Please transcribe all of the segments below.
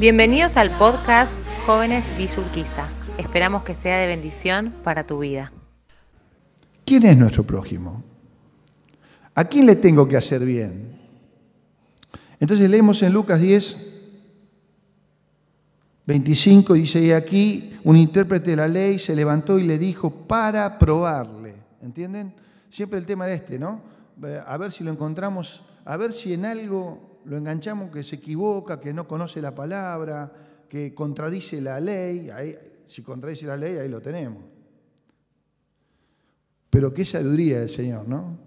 Bienvenidos al podcast Jóvenes Villurquiza. Esperamos que sea de bendición para tu vida. ¿Quién es nuestro prójimo? ¿A quién le tengo que hacer bien? Entonces leemos en Lucas 10, 25, dice, y aquí un intérprete de la ley se levantó y le dijo para probarle. ¿Entienden? Siempre el tema de este, ¿no? A ver si lo encontramos, a ver si en algo lo enganchamos que se equivoca, que no conoce la palabra, que contradice la ley. Ahí, si contradice la ley, ahí lo tenemos. Pero qué sabiduría del Señor, ¿no?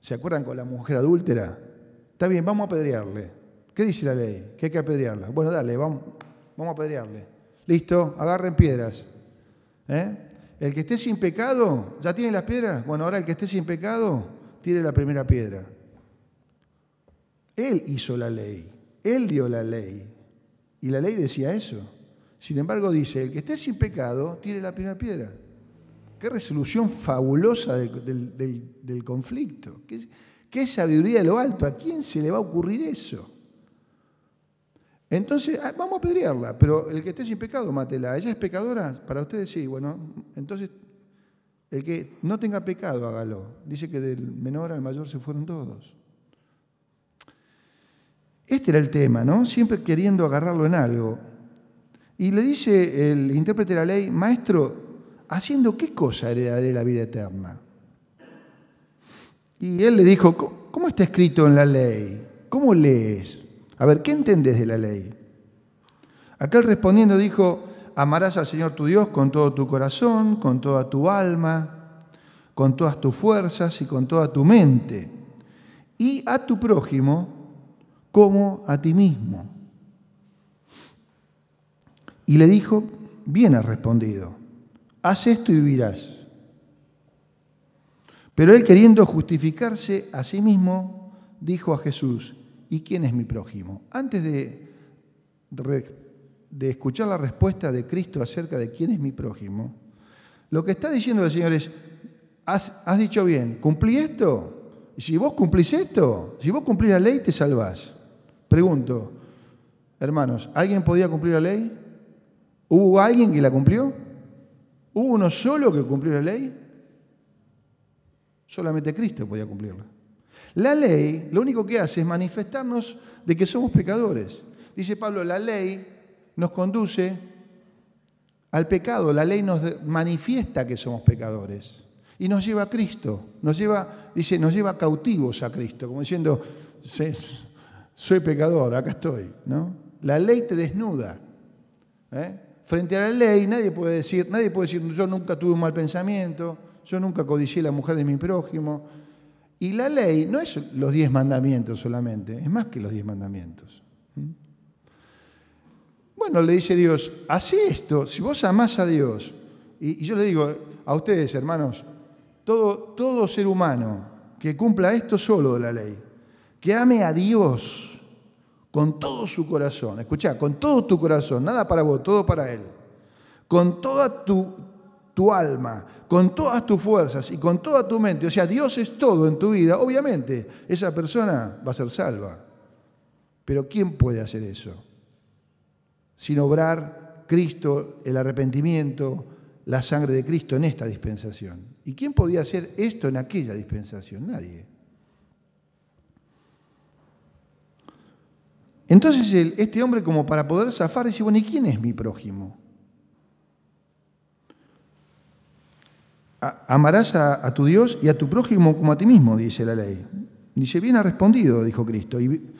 ¿Se acuerdan con la mujer adúltera? Está bien, vamos a apedrearle. ¿Qué dice la ley? Que hay que apedrearla. Bueno, dale, vamos, vamos a apedrearle. Listo, agarren piedras. ¿Eh? El que esté sin pecado, ¿ya tiene las piedras? Bueno, ahora el que esté sin pecado, tire la primera piedra. Él hizo la ley, él dio la ley. Y la ley decía eso. Sin embargo, dice, el que esté sin pecado, tire la primera piedra. Qué resolución fabulosa del, conflicto. ¿Qué, sabiduría de lo alto. ¿A quién se le va a ocurrir eso? Entonces, ah, vamos a pedrearla, pero el que esté sin pecado, mátela. ¿Ella es pecadora? Para ustedes sí, bueno, entonces el que no tenga pecado, hágalo. Dice que del menor al mayor se fueron todos. Este era el tema, ¿no? Siempre queriendo agarrarlo en algo. Y le dice el intérprete de la ley, maestro, ¿haciendo qué cosa heredaré la vida eterna? Y él le dijo, ¿cómo está escrito en la ley? ¿Cómo lees? A ver, ¿qué entendés de la ley? Aquel respondiendo dijo, amarás al Señor tu Dios con todo tu corazón, con toda tu alma, con todas tus fuerzas y con toda tu mente, y a tu prójimo como a ti mismo. Y le dijo, bien has respondido, haz esto y vivirás. Pero él queriendo justificarse a sí mismo, dijo a Jesús, ¿y quién es mi prójimo? Antes de, de, escuchar la respuesta de Cristo acerca de quién es mi prójimo, lo que está diciendo el Señor es, has, has dicho bien, ¿cumplí esto? Y si vos cumplís esto, si vos cumplís la ley, te salvás. Pregunto, hermanos, ¿alguien podía cumplir la ley? ¿Hubo alguien que la cumplió? ¿Hubo uno solo que cumplió la ley? Solamente Cristo podía cumplirla. La ley lo único que hace es manifestarnos de que somos pecadores. Dice Pablo, la ley nos conduce al pecado, la ley nos manifiesta que somos pecadores y nos lleva a Cristo, nos lleva, dice, nos lleva cautivos a Cristo, como diciendo, soy pecador, acá estoy. ¿no? La ley te desnuda. ¿eh? Frente a la ley nadie puede decir, nadie puede decir, yo nunca tuve un mal pensamiento, yo nunca codicié la mujer de mi prójimo. Y la ley no es los diez mandamientos solamente, es más que los diez mandamientos. ¿Mm? Bueno, le dice Dios, haz esto, si vos amás a Dios, y, y yo le digo a ustedes, hermanos, todo, todo ser humano que cumpla esto solo de la ley, que ame a Dios con todo su corazón. Escucha, con todo tu corazón, nada para vos, todo para Él. Con toda tu, tu alma, con todas tus fuerzas y con toda tu mente. O sea, Dios es todo en tu vida. Obviamente, esa persona va a ser salva. Pero ¿quién puede hacer eso? Sin obrar Cristo, el arrepentimiento, la sangre de Cristo en esta dispensación. ¿Y quién podía hacer esto en aquella dispensación? Nadie. Entonces este hombre como para poder zafar dice, bueno, ¿y quién es mi prójimo? Amarás a, tu Dios y a tu prójimo como a ti mismo, dice la ley. Dice, bien ha respondido, dijo Cristo, y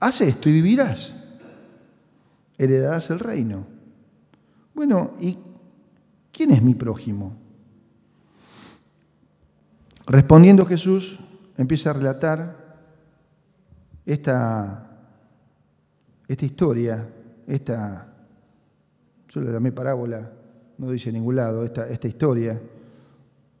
haz esto y vivirás, heredarás el reino. Bueno, ¿y quién es mi prójimo? Respondiendo Jesús, empieza a relatar esta esta historia, esta, yo la llamé parábola, no dice en ningún lado, esta, esta historia,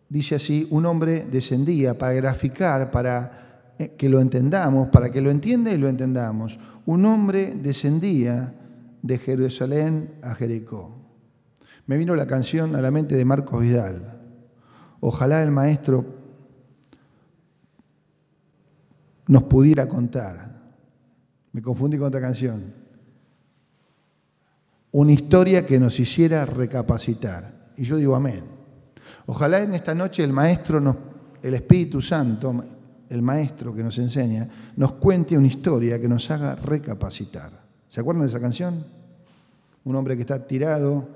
dice así, un hombre descendía para graficar, para eh, que lo entendamos, para que lo entienda y lo entendamos. Un hombre descendía de Jerusalén a Jericó. Me vino la canción a la mente de Marcos Vidal. Ojalá el maestro nos pudiera contar me confundí con otra canción. una historia que nos hiciera recapacitar. Y yo digo amén. Ojalá en esta noche el Maestro, nos, el Espíritu Santo, el Maestro que nos enseña, nos cuente una historia que nos haga recapacitar. ¿Se acuerdan de esa canción? Un hombre que está tirado,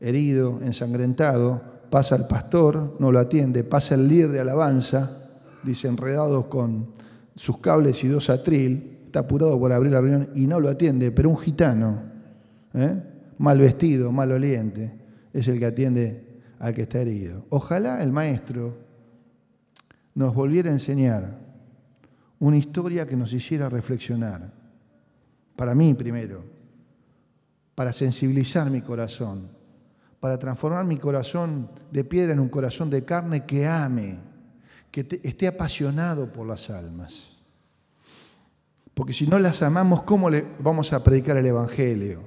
herido, ensangrentado, pasa el pastor, no lo atiende, pasa el líder de alabanza, dice enredados con sus cables y dos atril, está apurado por abrir la reunión y no lo atiende, pero un gitano, ¿eh? mal vestido, mal oliente, es el que atiende al que está herido. Ojalá el maestro nos volviera a enseñar una historia que nos hiciera reflexionar. Para mí primero, para sensibilizar mi corazón, para transformar mi corazón de piedra en un corazón de carne que ame, que esté apasionado por las almas. Porque si no las amamos, ¿cómo le vamos a predicar el Evangelio?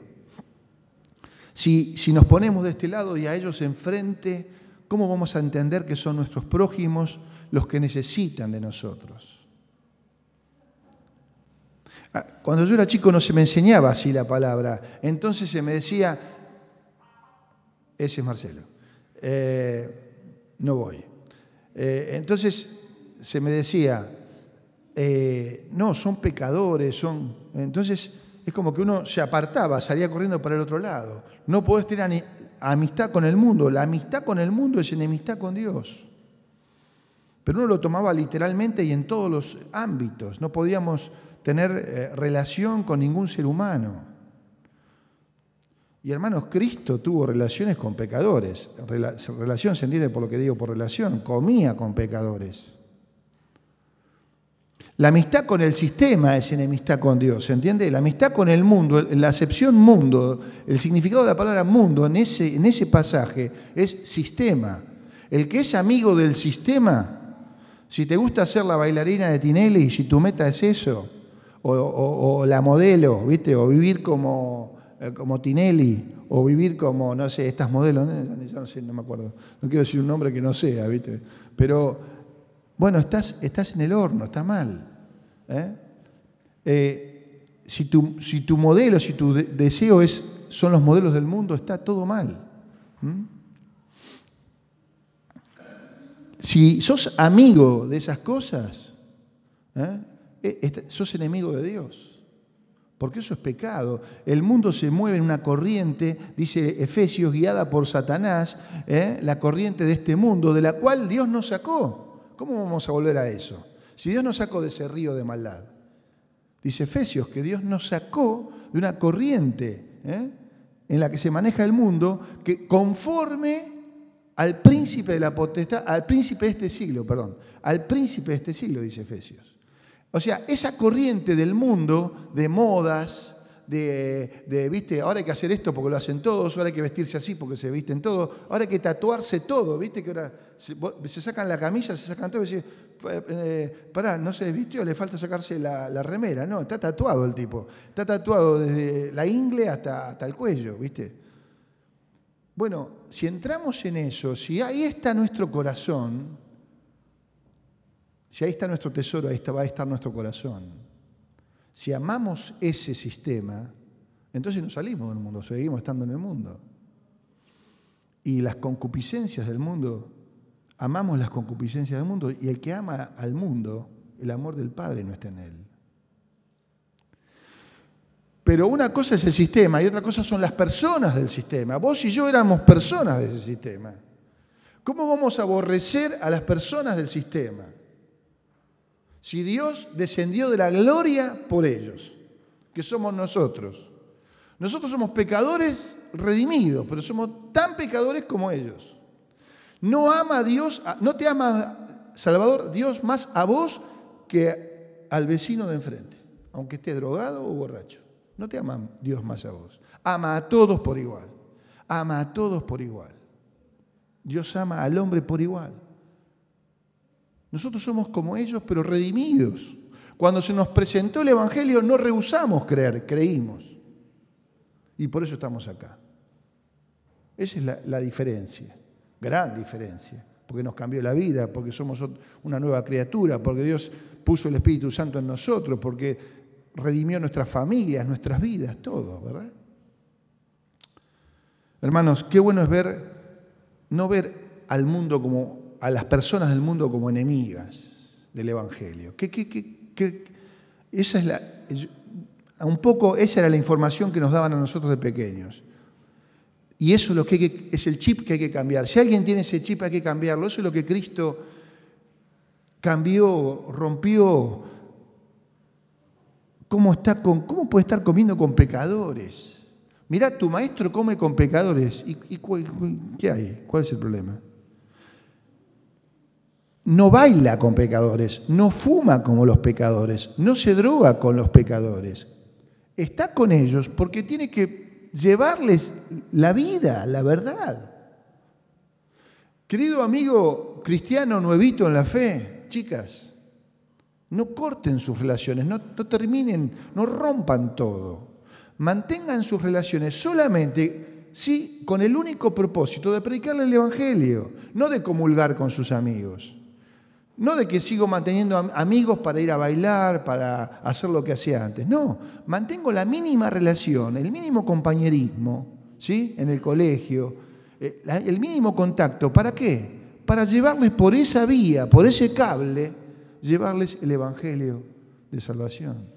Si, si nos ponemos de este lado y a ellos enfrente, ¿cómo vamos a entender que son nuestros prójimos los que necesitan de nosotros? Ah, cuando yo era chico no se me enseñaba así la palabra, entonces se me decía, ese es Marcelo, eh, no voy. Eh, entonces se me decía, eh, no, son pecadores, son... Entonces es como que uno se apartaba, salía corriendo para el otro lado. No podés tener amistad con el mundo. La amistad con el mundo es enemistad con Dios. Pero uno lo tomaba literalmente y en todos los ámbitos. No podíamos tener eh, relación con ningún ser humano. Y hermanos, Cristo tuvo relaciones con pecadores. Relación se entiende por lo que digo por relación. Comía con pecadores. La amistad con el sistema es enemistad con Dios, ¿se entiende? La amistad con el mundo, la acepción mundo, el significado de la palabra mundo en ese, en ese pasaje es sistema. El que es amigo del sistema, si te gusta ser la bailarina de Tinelli si tu meta es eso, o, la modelo, ¿viste? O vivir como, eh, como Tinelli, o vivir como, no sé, estas modelos, no, sé, no me acuerdo, no quiero decir un nombre que no sea, ¿viste? Pero bueno, estás, estás en el horno, está mal. ¿eh? Eh, si, tu, si, tu, modelo, si tu deseo es, son los modelos del mundo, está todo mal. Si sos amigo de esas cosas, ¿eh? sos enemigo de Dios. Porque eso es pecado. El mundo se mueve en una corriente, dice Efesios, guiada por Satanás, la corriente de este mundo, de la cual Dios nos sacó. ¿Cómo vamos a volver a eso? Si Dios nos sacó de ese río de maldad. Dice Efesios que Dios nos sacó de una corriente ¿eh? en la que se maneja el mundo que conforme al príncipe de la potestad, al príncipe de este siglo, perdón, al príncipe de este siglo, dice Efesios. O sea, esa corriente del mundo de modas, de, viste, ahora hay que hacer esto porque lo hacen todos, ahora hay que vestirse así porque se visten todos, ahora hay que tatuarse todo, viste, que ahora se, sacan la camisa, se sacan todo y dicen, eh, pará, no se vistió, le falta sacarse la, remera, no, está tatuado el tipo, está tatuado desde la ingle hasta, hasta el cuello, viste. Bueno, si entramos en eso, si ahí está nuestro corazón, si ahí está nuestro tesoro, ahí va a estar nuestro corazón. Si amamos ese sistema, entonces no salimos del mundo, seguimos estando en el mundo. Y las concupiscencias del mundo, amamos las concupiscencias del mundo y el que ama al mundo, el amor del Padre no está en él. Pero una cosa es el sistema y otra cosa son las personas del sistema. Vos y yo éramos personas de ese sistema. ¿Cómo vamos a aborrecer a las personas del sistema? Si Dios descendió de la gloria por ellos, que somos nosotros. Nosotros somos pecadores redimidos, pero somos tan pecadores como ellos. No ama a Dios, no te ama Salvador Dios más a vos que al vecino de enfrente, aunque esté drogado o borracho. No te ama Dios más a vos. Ama a todos por igual. Ama a todos por igual. Dios ama al hombre por igual. Nosotros somos como ellos, pero redimidos. Cuando se nos presentó el Evangelio no rehusamos creer, creímos. Y por eso estamos acá. Esa es la, diferencia, gran diferencia, porque nos cambió la vida, porque somos una nueva criatura, porque Dios puso el Espíritu Santo en nosotros, porque redimió nuestras familias, nuestras vidas, todo, ¿verdad? Hermanos, qué bueno es ver, no ver al mundo como, a las personas del mundo como enemigas del Evangelio. esa es la, un poco esa era la información que nos daban a nosotros de pequeños. Y eso es, lo que, es el chip que hay que cambiar. Si alguien tiene ese chip hay que cambiarlo. Eso es lo que Cristo cambió, rompió. ¿Cómo, está con, cómo puede estar comiendo con pecadores? Mirá, tu maestro come con pecadores. ¿Y, qué hay? ¿Cuál es el problema? No baila con pecadores, no fuma como los pecadores, no se droga con los pecadores. Está con ellos porque tiene que llevarles la vida, la verdad. Querido amigo cristiano nuevito en la fe, chicas, no corten sus relaciones, no, terminen, no rompan todo mantengan sus relaciones solamente sí, con el único propósito de predicarle el Evangelio, no de comulgar con sus amigos. No de que sigo manteniendo amigos para ir a bailar, para hacer lo que hacía antes. No, mantengo la mínima relación, el mínimo compañerismo, ¿sí? En el colegio, eh, el mínimo contacto. ¿Para qué? Para llevarles por esa vía, por ese cable, llevarles el Evangelio de salvación.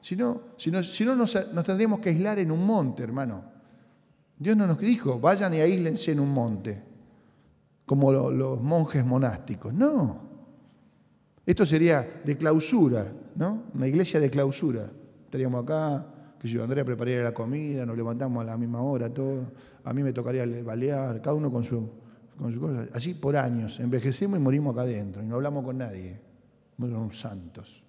Si no, si no, nos, tendríamos que aislar en un monte, hermano. Dios no nos dijo, vayan y aíslense en un monte, como los monjes monásticos. No. Esto sería de clausura, ¿no? Una iglesia de clausura. Estaríamos acá, que yo, Andrea prepararía la comida, nos levantamos a la misma hora, todo. A mí me tocaría balear, cada uno con su, con su cosa. Así por años. Envejecemos y morimos acá adentro y no hablamos con nadie. Somos santos.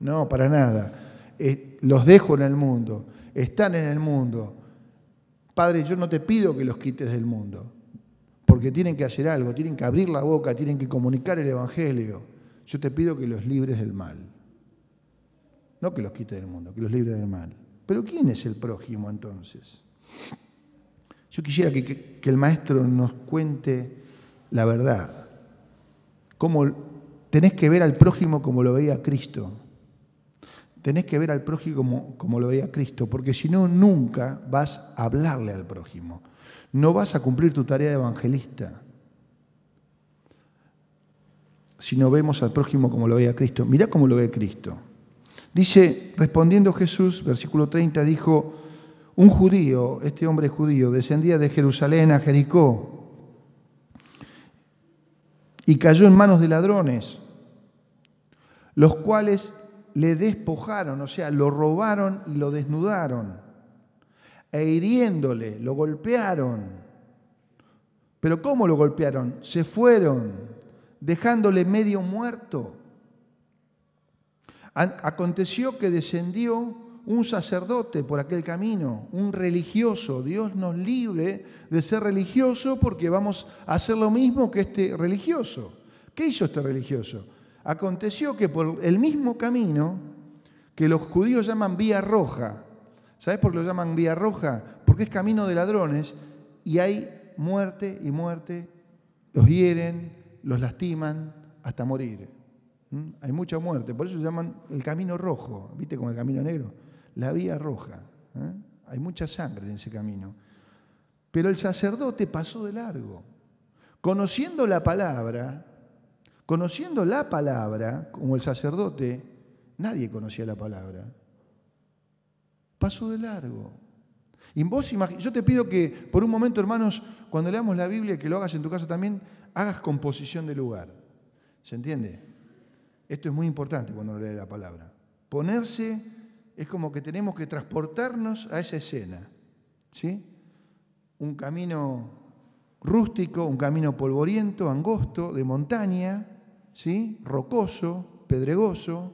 No, para nada. Eh, los dejo en el mundo, están en el mundo. Padre, yo no te pido que los quites del mundo, porque tienen que hacer algo, tienen que abrir la boca, tienen que comunicar el Evangelio. Yo te pido que los libres del mal. No que los quites del mundo, que los libres del mal. Pero ¿quién es el prójimo entonces? Yo quisiera que, el maestro nos cuente la verdad. Cómo tenés que ver al prójimo como lo veía Cristo tenés que ver al prójimo como, lo veía Cristo, porque si no, nunca vas a hablarle al prójimo. No vas a cumplir tu tarea de evangelista. Si no vemos al prójimo como lo veía Cristo. Mirá cómo lo ve Cristo. Dice, respondiendo Jesús, versículo 30, dijo, un judío, este hombre judío, descendía de Jerusalén a Jericó y cayó en manos de ladrones, los cuales le despojaron, o sea, lo robaron y lo desnudaron, e hiriéndole, lo golpearon. Pero ¿cómo lo golpearon? Se fueron, dejándole medio muerto. Aconteció que descendió un sacerdote por aquel camino, un religioso. Dios nos libre de ser religioso porque vamos a hacer lo mismo que este religioso. ¿Qué hizo este religioso? Aconteció que por el mismo camino que los judíos llaman vía roja, ¿sabes por qué lo llaman vía roja? Porque es camino de ladrones y hay muerte y muerte, los hieren, los lastiman hasta morir. ¿Mm? Hay mucha muerte, por eso se llaman el camino rojo, ¿viste como el camino negro? La vía roja. ¿eh? Hay mucha sangre en ese camino. Pero el sacerdote pasó de largo. Conociendo la palabra, Conociendo la palabra, como el sacerdote, nadie conocía la palabra. Pasó de largo. Y vos yo te pido que por un momento, hermanos, cuando leamos la Biblia, que lo hagas en tu casa también, hagas composición de lugar. ¿Se entiende? Esto es muy importante cuando uno lee la palabra. Ponerse es como que tenemos que transportarnos a esa escena. ¿Sí? Un camino rústico, un camino polvoriento, angosto, de montaña, ¿sí? rocoso, pedregoso,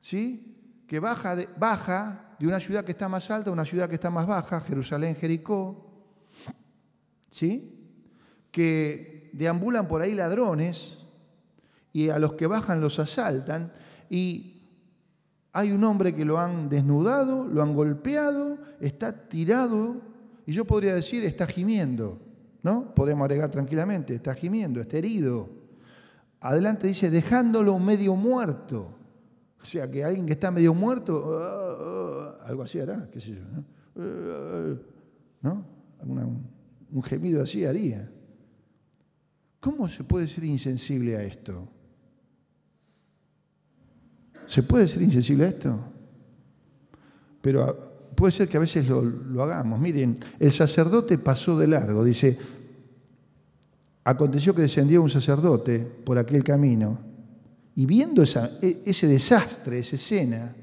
¿sí? que baja de, baja de una ciudad que está más alta a una ciudad que está más baja, Jerusalén, Jericó, ¿sí? que deambulan por ahí ladrones y a los que bajan los asaltan y hay un hombre que lo han desnudado, lo han golpeado, está tirado y yo podría decir está gimiendo, ¿no? Podemos agregar tranquilamente, está gimiendo, está herido adelante dice, dejándolo medio muerto. O sea, que alguien que está medio muerto, uh, uh, algo así hará, qué sé yo. ¿no? un gemido así haría. ¿Cómo se puede ser insensible a esto? ¿Se puede ser insensible a esto? Pero puede ser que a veces lo, lo hagamos. Miren, el sacerdote pasó de largo, dice, aconteció que descendió un sacerdote por aquel camino y viendo e, ese desastre, esa escena,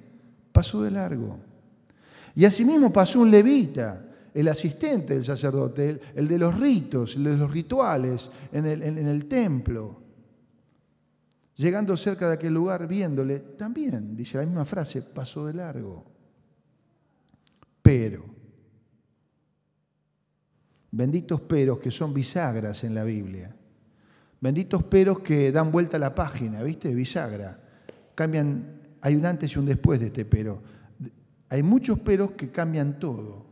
pasó de largo. Y asimismo pasó un levita, el asistente del sacerdote, el, de los ritos, el de los rituales en el, en el templo. Llegando cerca de aquel lugar, viéndole, también, dice la misma frase, pasó de largo. Pero, benditos peros que son bisagras en la Biblia. Benditos peros que dan vuelta a la página, ¿viste? Bisagra. Cambian, hay un antes y un después de este pero. Hay muchos peros que cambian todo.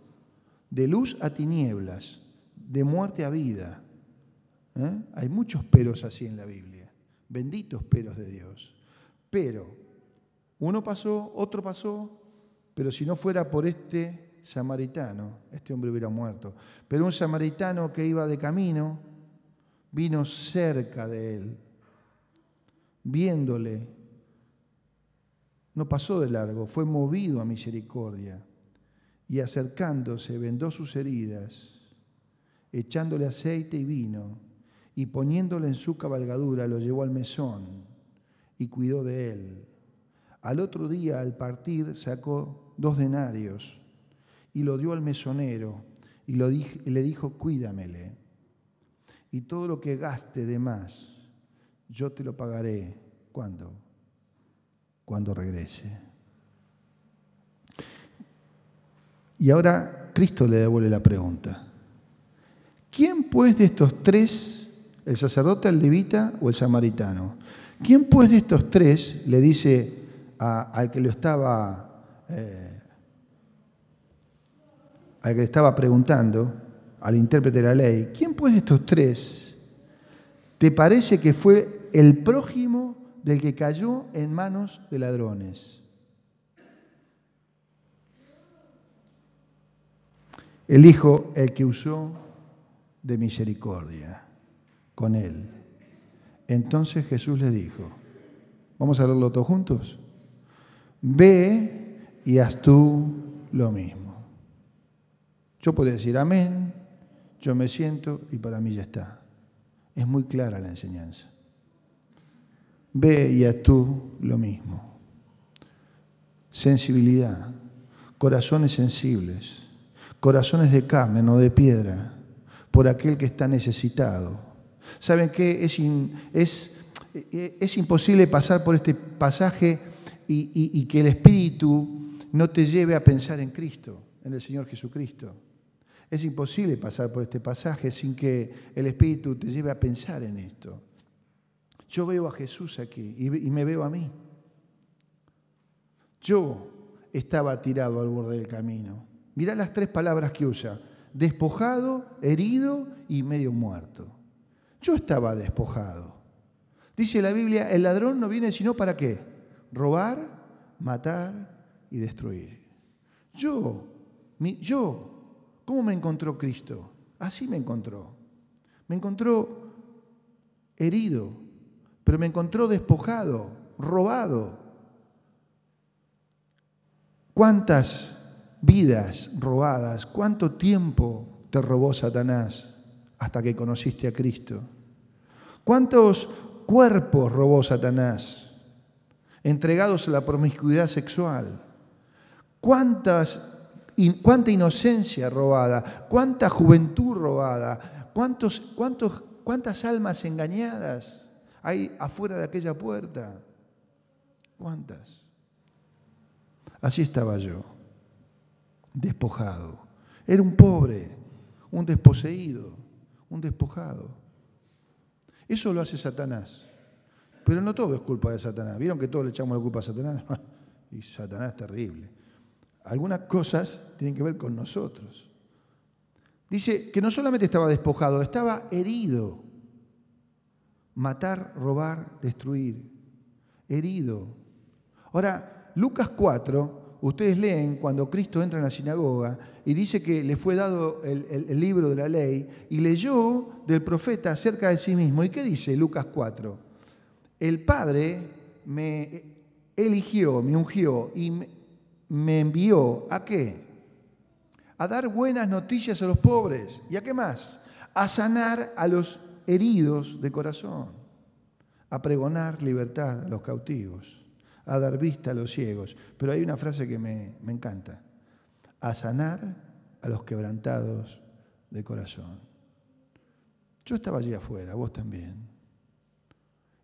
De luz a tinieblas, de muerte a vida. ¿eh? Hay muchos peros así en la Biblia. Benditos peros de Dios. Pero, uno pasó, otro pasó, pero si no fuera por este samaritano, este hombre hubiera muerto. Pero un samaritano que iba de camino, vino cerca de él, viéndole. No pasó de largo, fue movido a misericordia y acercándose vendó sus heridas, echándole aceite y vino y poniéndole en su cabalgadura lo llevó al mesón y cuidó de él. Al otro día, al partir, sacó dos denarios y lo dio al mesonero y, le dijo, cuídamele y todo lo que gaste de más, yo te lo pagaré. ¿Cuándo? Cuando regrese. Y ahora Cristo le devuelve la pregunta. ¿Quién pues de estos tres, el sacerdote, el levita o el samaritano, quién pues de estos tres le dice al que lo estaba, eh, al que le estaba preguntando, al intérprete de la ley, ¿quién pues de estos tres te parece que fue el prójimo del que cayó en manos de ladrones? El hijo, el que usó de misericordia con él. Entonces Jesús le dijo, vamos a leerlo todos juntos, ve y haz tú lo mismo. Yo podría decir amén, yo me siento y para mí ya está. Es muy clara la enseñanza. Ve y a tú lo mismo. Sensibilidad, corazones sensibles, corazones de carne, no de piedra, por aquel que está necesitado. ¿Saben qué? Es, es, es imposible pasar por este pasaje y que el Espíritu no te lleve a pensar en Cristo, en el Señor Jesucristo. Es imposible pasar por este pasaje sin que el Espíritu te lleve a pensar en esto. Yo veo a Jesús aquí y me veo a mí. Yo estaba tirado al borde del camino. Mirá las tres palabras que usa. Despojado, herido y medio muerto. Yo estaba despojado. Dice la Biblia, el ladrón no viene sino para qué? Robar, matar y destruir. Yo, yo ¿Cómo me encontró Cristo? Así me encontró. Me encontró herido, pero me encontró despojado, robado. ¿Cuántas vidas robadas, cuánto tiempo te robó Satanás hasta que conociste a Cristo? ¿Cuántos cuerpos robó Satanás entregados a la promiscuidad sexual? ¿Cuántas cuánta inocencia robada, cuánta juventud robada, cuántos, cuántos, cuántas almas engañadas hay afuera de aquella puerta. ¿Cuántas? Así estaba yo, despojado. Era un pobre, un desposeído, un despojado. Eso lo hace Satanás. Pero no todo es culpa de Satanás. ¿Vieron que todos le echamos la culpa a Satanás? y Satanás terrible algunas cosas tienen que ver con nosotros. Dice que no solamente estaba despojado, estaba herido. Matar, robar, destruir. Herido. Ahora, Lucas 4 ustedes leen cuando Cristo entra en la sinagoga y dice que le fue dado el, libro de la ley y leyó del profeta acerca de sí mismo. ¿Y qué dice Lucas 4? El Padre me eligió, me ungió y me envió a qué? A dar buenas noticias a los pobres. ¿Y a qué más? A sanar a los heridos de corazón, a pregonar libertad a los cautivos, a dar vista a los ciegos. Pero hay una frase que me, me encanta, a sanar a los quebrantados de corazón. Yo estaba allí afuera, vos también.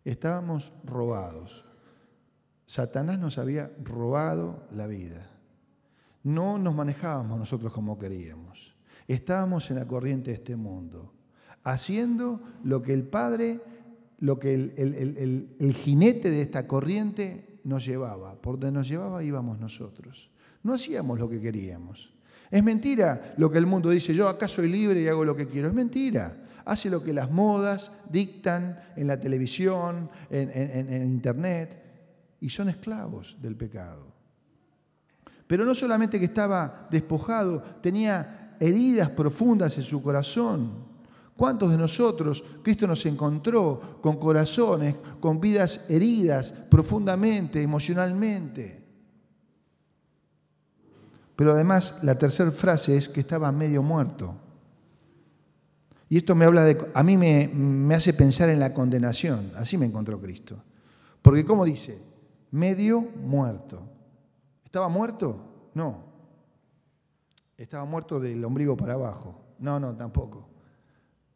Estábamos robados. Satanás nos había robado la vida. No nos manejábamos nosotros como queríamos. Estábamos en la corriente de este mundo, haciendo lo que el Padre, lo que el, jinete de esta corriente nos llevaba. Por donde nos llevaba íbamos nosotros. No hacíamos lo que queríamos. Es mentira lo que el mundo dice, yo acá soy libre y hago lo que quiero. Es mentira hace lo que las modas dictan en la televisión, en, internet, y son esclavos del pecado. Pero no solamente que estaba despojado, tenía heridas profundas en su corazón. ¿Cuántos de nosotros Cristo nos encontró con corazones, con vidas heridas profundamente, emocionalmente? Pero además la tercera frase es que estaba medio muerto. Y esto me habla de, a mí me, hace pensar en la condenación. Así me encontró Cristo. Porque ¿cómo dice? Medio muerto. ¿Estaba muerto? No. Estaba muerto del ombligo para abajo. No, no, tampoco.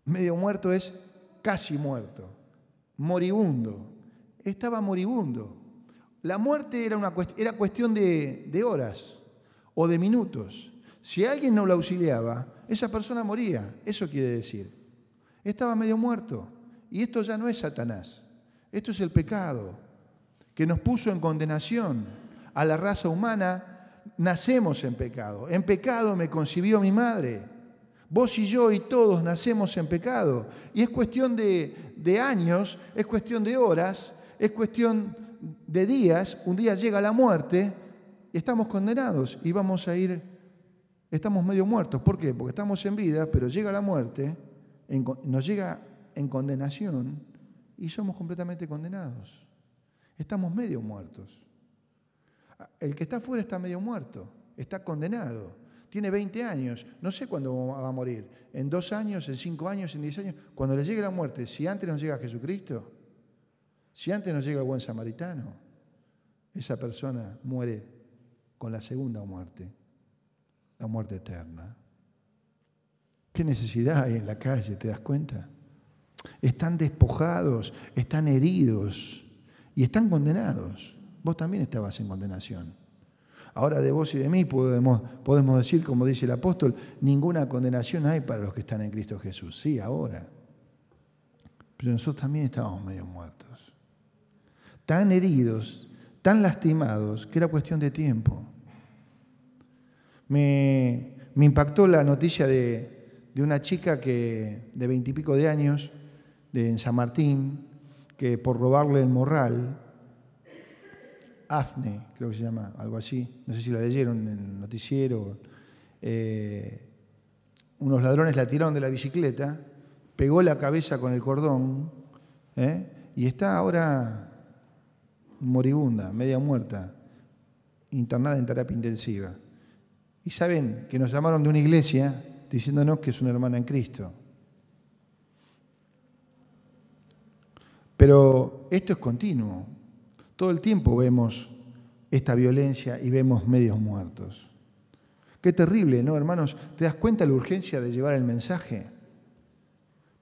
Medio muerto es casi muerto. Moribundo. Estaba moribundo. La muerte era, una, era cuestión de, de horas o de minutos. Si alguien no lo auxiliaba, esa persona moría. Eso quiere decir. Estaba medio muerto. Y esto ya no es Satanás. Esto es el pecado que nos puso en condenación a la raza humana. Nacemos en pecado. En pecado me concibió mi madre. Vos y yo y todos nacemos en pecado. Y es cuestión de, de años, es cuestión de horas, es cuestión de días. Un día llega la muerte y estamos condenados y vamos a ir estamos medio muertos. ¿Por qué? Porque estamos en vida, pero llega la muerte, nos llega en condenación y somos completamente condenados. Estamos medio muertos. El que está afuera está medio muerto, está condenado. Tiene 20 años, no sé cuándo va a morir, en dos años, en cinco años, en diez años. Cuando le llegue la muerte, si antes nos llega Jesucristo, si antes nos llega el buen samaritano, esa persona muere con la segunda muerte la muerte eterna. ¿Qué necesidad hay en la calle? ¿Te das cuenta? Están despojados, están heridos y están condenados. Vos también estabas en condenación. Ahora de vos y de mí podemos, podemos decir, como dice el apóstol, ninguna condenación hay para los que están en Cristo Jesús. Sí, ahora. Pero nosotros también estábamos medio muertos. Tan heridos, tan lastimados, que era cuestión de tiempo. Me, impactó la noticia de, una chica que, de veintipico de años, de, en San Martín, que por robarle el morral, Afne, creo que se llama, algo así, no sé si la leyeron en el noticiero, eh, unos ladrones la tiraron de la bicicleta, pegó la cabeza con el cordón ¿eh? y está ahora moribunda, media muerta, internada en terapia intensiva. Y saben que nos llamaron de una iglesia diciéndonos que es una hermana en Cristo. Pero esto es continuo. Todo el tiempo vemos esta violencia y vemos medios muertos. Qué terrible, ¿no, hermanos? ¿Te das cuenta de la urgencia de llevar el mensaje?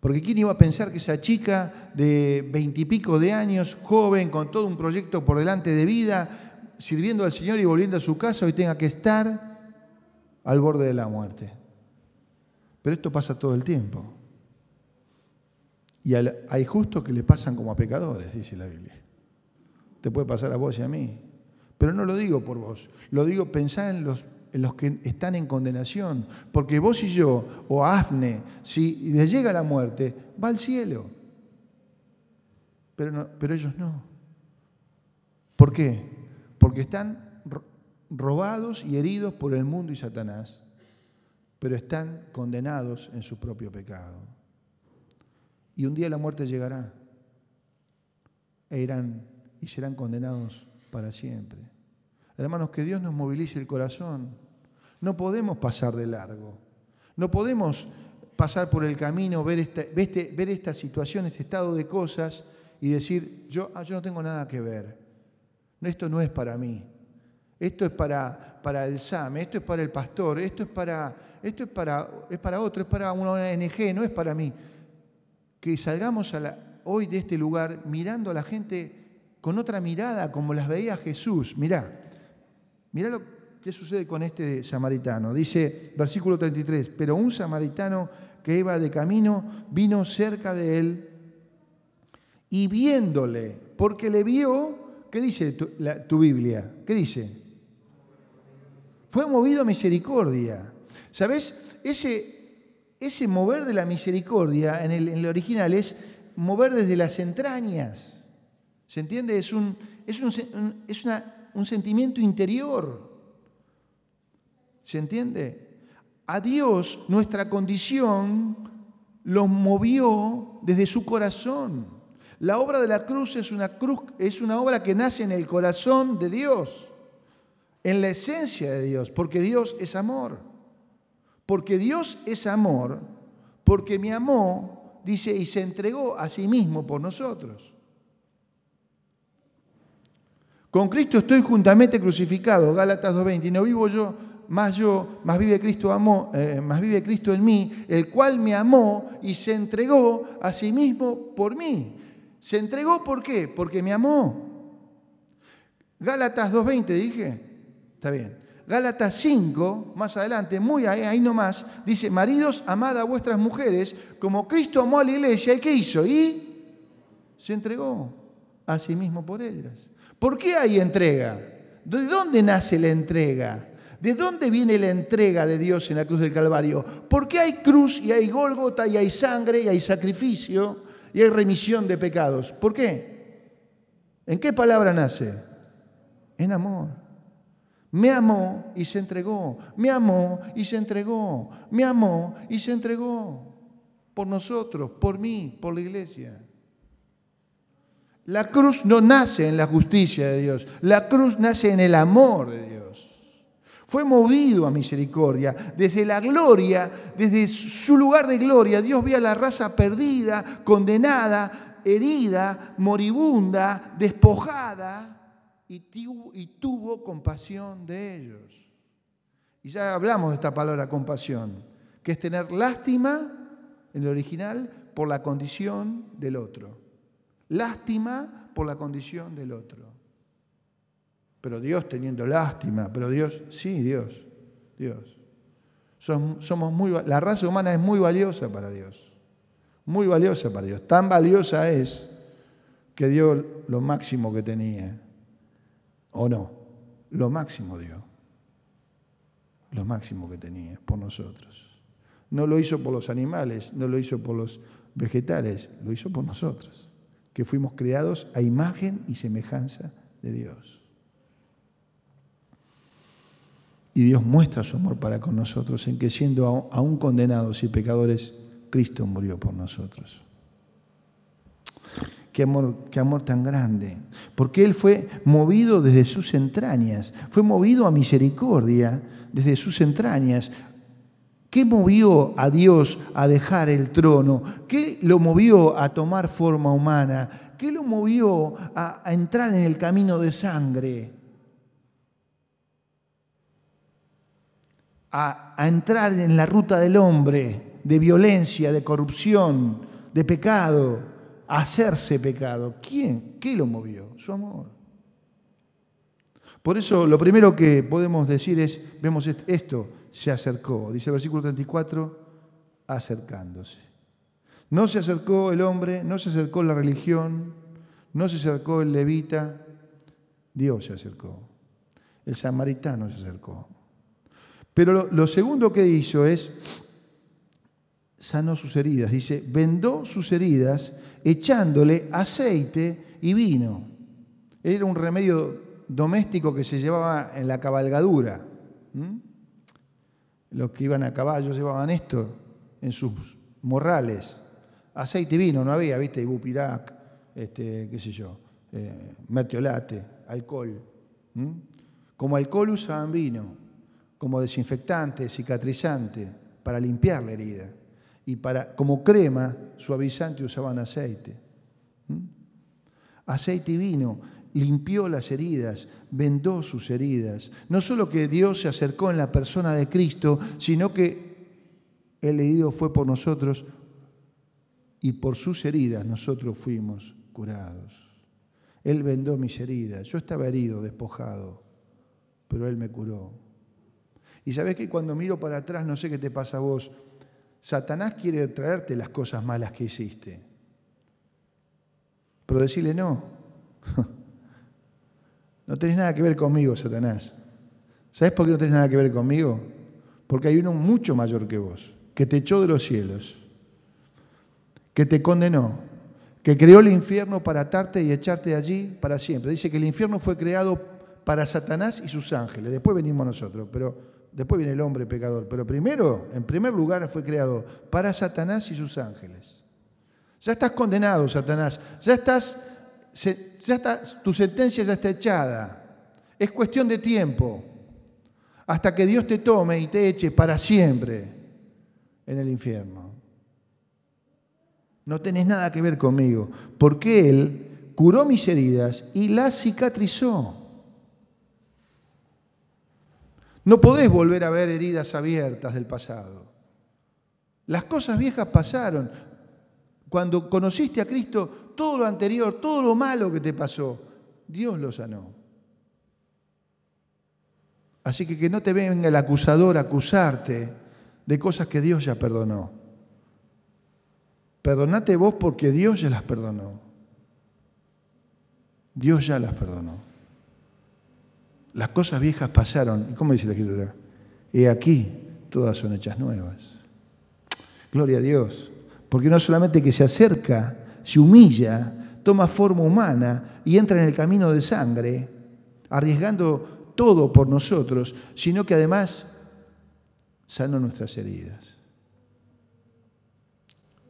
Porque ¿quién iba a pensar que esa chica de veintipico de años, joven, con todo un proyecto por delante de vida, sirviendo al Señor y volviendo a su casa, hoy tenga que estar al borde de la muerte. Pero esto pasa todo el tiempo. Y hay justos que le pasan como a pecadores, dice la Biblia. Te puede pasar a vos y a mí. Pero no lo digo por vos, lo digo pensar en los, en los que están en condenación. Porque vos y yo, o Afne, si les llega la muerte, va al cielo. Pero, pero ellos no. ¿Por qué? Porque están robados y heridos por el mundo y Satanás, pero están condenados en su propio pecado. Y un día la muerte llegará e irán y serán condenados para siempre. Hermanos, que Dios nos movilice el corazón. No podemos pasar de largo. No podemos pasar por el camino, ver esta, este, ver esta situación, este estado de cosas y decir, yo, ah, yo no tengo nada que ver. Esto no es para mí. Esto es para, para el SAM, esto es para el pastor, esto es para, esto es para, es para otro, es para una ONG, no es para mí. Que salgamos hoy de este lugar mirando a la gente con otra mirada, como las veía Jesús. Mirá, mirá lo que sucede con este samaritano. Dice, versículo 33, pero un samaritano que iba de camino vino cerca de él y viéndole, porque le vio, ¿qué dice tu, tu Biblia? ¿Qué dice? Fue movido a misericordia. ¿Sabes? Ese, ese mover de la misericordia en el, original es mover desde las entrañas. ¿Se entiende? Es un, es un, es un sentimiento interior. ¿Se entiende? A Dios nuestra condición los movió desde su corazón. La obra de la cruz es una, cruz, es una obra que nace en el corazón de Dios en la esencia de Dios, porque Dios es amor. Porque Dios es amor, porque me amó, dice, y se entregó a sí mismo por nosotros. Con Cristo estoy juntamente crucificado, Gálatas 2.20, y no vivo yo, más yo, más vive Cristo amó, eh, más vive Cristo en mí, el cual me amó y se entregó a sí mismo por mí. ¿Se entregó por qué? Porque me amó. Gálatas 2.20 dije. Está bien. Gálatas 5, más adelante, muy ahí, ahí nomás, dice, maridos, amad a vuestras mujeres como Cristo amó a la iglesia. ¿Y qué hizo? Y se entregó a sí mismo por ellas. ¿Por qué hay entrega? ¿De dónde nace la entrega? ¿De dónde viene la entrega de Dios en la cruz del Calvario? ¿Por qué hay cruz y hay Gólgota y hay sangre y hay sacrificio y hay remisión de pecados? ¿Por qué? ¿En qué palabra nace? En amor. Me amó y se entregó. Me amó y se entregó. Me amó y se entregó. Por nosotros, por mí, por la iglesia. La cruz no nace en la justicia de Dios. La cruz nace en el amor de Dios. Fue movido a misericordia. Desde la gloria, desde su lugar de gloria, Dios vio a la raza perdida, condenada, herida, moribunda, despojada y tuvo, compasión de ellos. Y ya hablamos de esta palabra compasión, que es tener lástima, en el original, por la condición del otro. Lástima por la condición del otro. Pero Dios teniendo lástima, pero Dios, sí, Dios, Dios. Somos muy, la raza humana es muy valiosa para Dios, muy valiosa para Dios. Tan valiosa es que dio lo máximo que tenía, ¿O no? Lo máximo dio. Lo máximo que tenía por nosotros. No lo hizo por los animales, no lo hizo por los vegetales, lo hizo por nosotros, que fuimos creados a imagen y semejanza de Dios. Y Dios muestra su amor para con nosotros en que siendo aún condenados y pecadores, Cristo murió por nosotros. Qué amor, qué amor tan grande. Porque Él fue movido desde sus entrañas, fue movido a misericordia desde sus entrañas. ¿Qué movió a Dios a dejar el trono? ¿Qué lo movió a tomar forma humana? ¿Qué lo movió a, entrar en el camino de sangre? A, a entrar en la ruta del hombre, de violencia, de corrupción, de pecado hacerse pecado. ¿Quién? ¿Qué lo movió? Su amor. Por eso lo primero que podemos decir es, vemos esto, se acercó. Dice el versículo 34, acercándose. No se acercó el hombre, no se acercó la religión, no se acercó el levita, Dios se acercó. El samaritano se acercó. Pero lo, lo segundo que hizo es, sanó sus heridas. Dice, vendó sus heridas echándole aceite y vino. Era un remedio doméstico que se llevaba en la cabalgadura. Los que iban a caballo llevaban esto en sus morrales. Aceite y vino no había, ¿viste? Ibupirac, este, qué sé yo, eh, alcohol. Como alcohol usaban vino, como desinfectante, cicatrizante, para limpiar la herida. Y para, como crema suavizante usaban aceite. Aceite y vino limpió las heridas, vendó sus heridas. No solo que Dios se acercó en la persona de Cristo, sino que el herido fue por nosotros y por sus heridas nosotros fuimos curados. Él vendó mis heridas. Yo estaba herido, despojado, pero Él me curó. Y sabes que cuando miro para atrás, no sé qué te pasa a vos, Satanás quiere traerte las cosas malas que hiciste. Pero decirle no. No tenés nada que ver conmigo, Satanás. ¿Sabes por qué no tenés nada que ver conmigo? Porque hay uno mucho mayor que vos, que te echó de los cielos, que te condenó, que creó el infierno para atarte y echarte de allí para siempre. Dice que el infierno fue creado para Satanás y sus ángeles. Después venimos nosotros, pero después viene el hombre pecador. Pero primero, en primer lugar, fue creado para Satanás y sus ángeles. Ya estás condenado, Satanás. Ya estás ya está, tu sentencia ya está echada. Es cuestión de tiempo hasta que Dios te tome y te eche para siempre en el infierno. No tenés nada que ver conmigo, porque Él curó mis heridas y las cicatrizó. No podés volver a ver heridas abiertas del pasado. Las cosas viejas pasaron. Cuando conociste a Cristo, todo lo anterior, todo lo malo que te pasó, Dios lo sanó. Así que que no te venga el acusador a acusarte de cosas que Dios ya perdonó. Perdonate vos porque Dios ya las perdonó. Dios ya las perdonó. Las cosas viejas pasaron. ¿Y cómo dice la escritura? Y aquí todas son hechas nuevas. Gloria a Dios. Porque no solamente que se acerca, se humilla, toma forma humana y entra en el camino de sangre, arriesgando todo por nosotros, sino que además sanó nuestras heridas.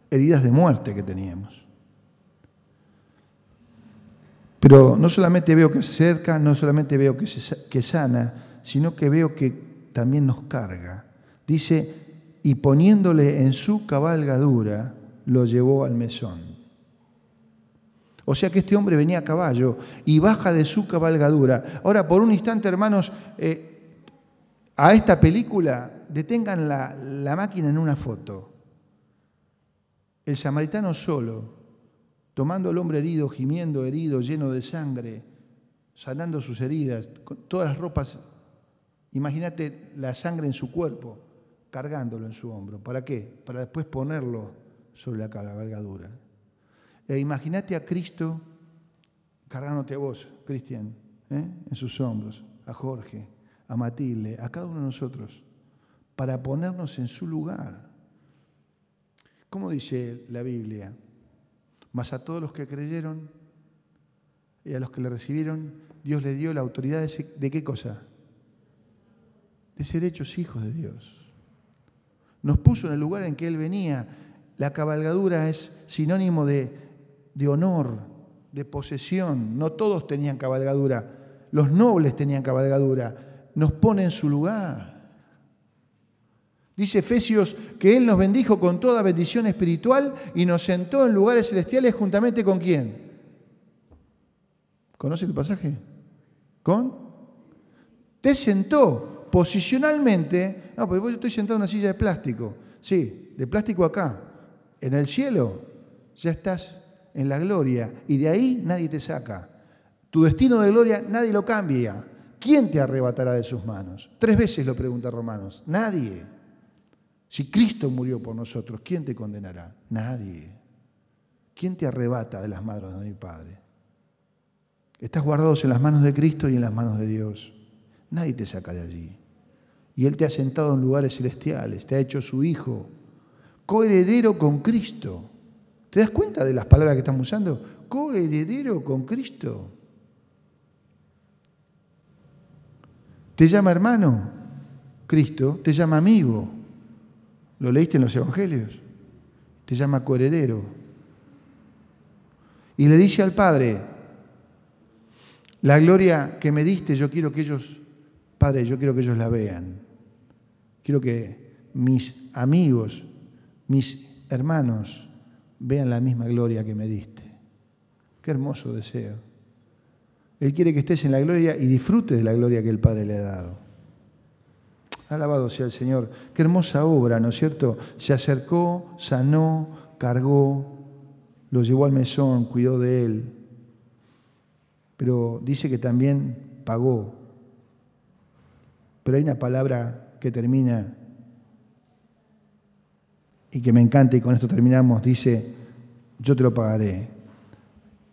Heridas de muerte que teníamos. Pero no solamente veo que se acerca, no solamente veo que, que sana, sino que veo que también nos carga. Dice, y poniéndole en su cabalgadura, lo llevó al mesón. O sea que este hombre venía a caballo y baja de su cabalgadura. Ahora, por un instante, hermanos, eh, a esta película detengan la, la máquina en una foto. El samaritano solo, tomando al hombre herido, gimiendo herido, lleno de sangre, sanando sus heridas, con todas las ropas. Imagínate la sangre en su cuerpo cargándolo en su hombro. ¿Para qué? Para después ponerlo sobre la cabalgadura. E imagínate a Cristo cargándote a vos, Cristian, ¿eh? en sus hombros, a Jorge, a Matilde, a cada uno de nosotros, para ponernos en su lugar. ¿Cómo dice la Biblia? Mas a todos los que creyeron y a los que le recibieron, Dios le dio la autoridad de, de qué cosa? De ser hechos hijos de Dios nos puso en el lugar en que Él venía. La cabalgadura es sinónimo de, de honor, de posesión. No todos tenían cabalgadura, los nobles tenían cabalgadura. Nos pone en su lugar. Dice Efesios que Él nos bendijo con toda bendición espiritual y nos sentó en lugares celestiales juntamente con quién. ¿Conoce el pasaje? ¿Con? Te sentó posicionalmente, no, porque yo estoy sentado en una silla de plástico. Sí, de plástico acá. En el cielo ya estás en la gloria y de ahí nadie te saca. Tu destino de gloria nadie lo cambia. ¿Quién te arrebatará de sus manos? Tres veces lo pregunta Romanos. Nadie. Si Cristo murió por nosotros, ¿quién te condenará? Nadie. ¿Quién te arrebata de las manos de mi Padre? Estás guardados en las manos de Cristo y en las manos de Dios. Nadie te saca de allí. Y Él te ha sentado en lugares celestiales, te ha hecho su hijo, coheredero con Cristo. ¿Te das cuenta de las palabras que estamos usando? Coheredero con Cristo. ¿Te llama hermano? Cristo te llama amigo. ¿Lo leíste en los evangelios? Te llama coheredero. Y le dice al Padre, la gloria que me diste, yo quiero que ellos, Padre, yo quiero que ellos la vean. Quiero que mis amigos, mis hermanos, vean la misma gloria que me diste. Qué hermoso deseo. Él quiere que estés en la gloria y disfrutes de la gloria que el Padre le ha dado. Alabado sea el Señor. Qué hermosa obra, ¿no es cierto? Se acercó, sanó, cargó, lo llevó al mesón, cuidó de él. Pero dice que también pagó. Pero hay una palabra que termina y que me encanta y con esto terminamos. Dice, yo te lo pagaré.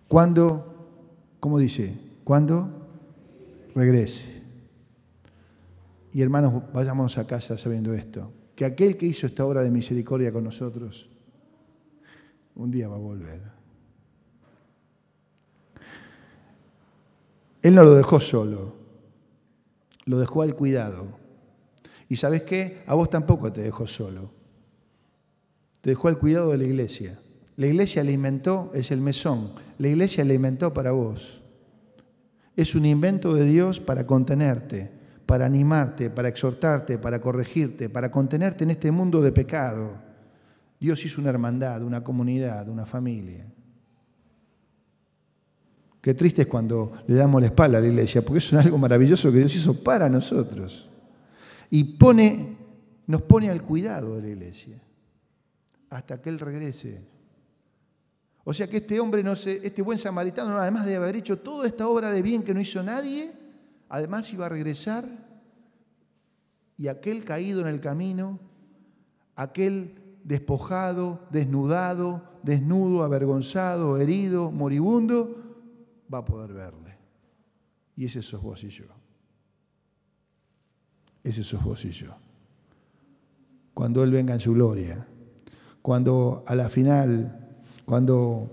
¿Cuándo? ¿Cómo dice? ¿Cuándo? Regrese. Y hermanos, vayámonos a casa sabiendo esto, que aquel que hizo esta obra de misericordia con nosotros, un día va a volver. Él no lo dejó solo, lo dejó al cuidado. Y sabes qué? A vos tampoco te dejó solo. Te dejó al cuidado de la iglesia. La iglesia le inventó, es el mesón, la iglesia le inventó para vos. Es un invento de Dios para contenerte, para animarte, para exhortarte, para corregirte, para contenerte en este mundo de pecado. Dios hizo una hermandad, una comunidad, una familia. Qué triste es cuando le damos la espalda a la iglesia, porque es algo maravilloso que Dios hizo para nosotros. Y pone, nos pone al cuidado de la iglesia hasta que Él regrese. O sea que este hombre, no sé, este buen samaritano, además de haber hecho toda esta obra de bien que no hizo nadie, además iba a regresar y aquel caído en el camino, aquel despojado, desnudado, desnudo, avergonzado, herido, moribundo, va a poder verle. Y ese sos vos y yo. Ese sos vos y yo. Cuando Él venga en su gloria, cuando a la final, cuando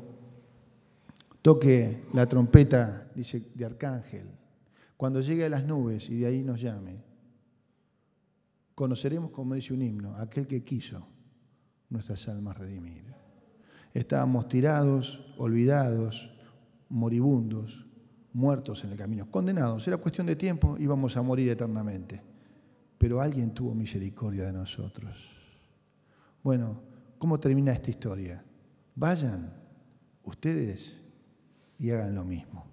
toque la trompeta, dice, de arcángel, cuando llegue a las nubes y de ahí nos llame, conoceremos, como dice un himno, aquel que quiso nuestras almas redimir. Estábamos tirados, olvidados, moribundos, muertos en el camino, condenados. Era cuestión de tiempo, íbamos a morir eternamente. Pero alguien tuvo misericordia de nosotros. Bueno, ¿cómo termina esta historia? Vayan ustedes y hagan lo mismo.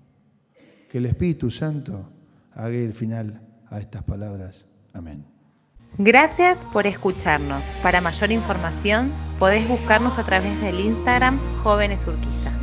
Que el Espíritu Santo haga el final a estas palabras. Amén. Gracias por escucharnos. Para mayor información podés buscarnos a través del Instagram Jóvenes Urquistas.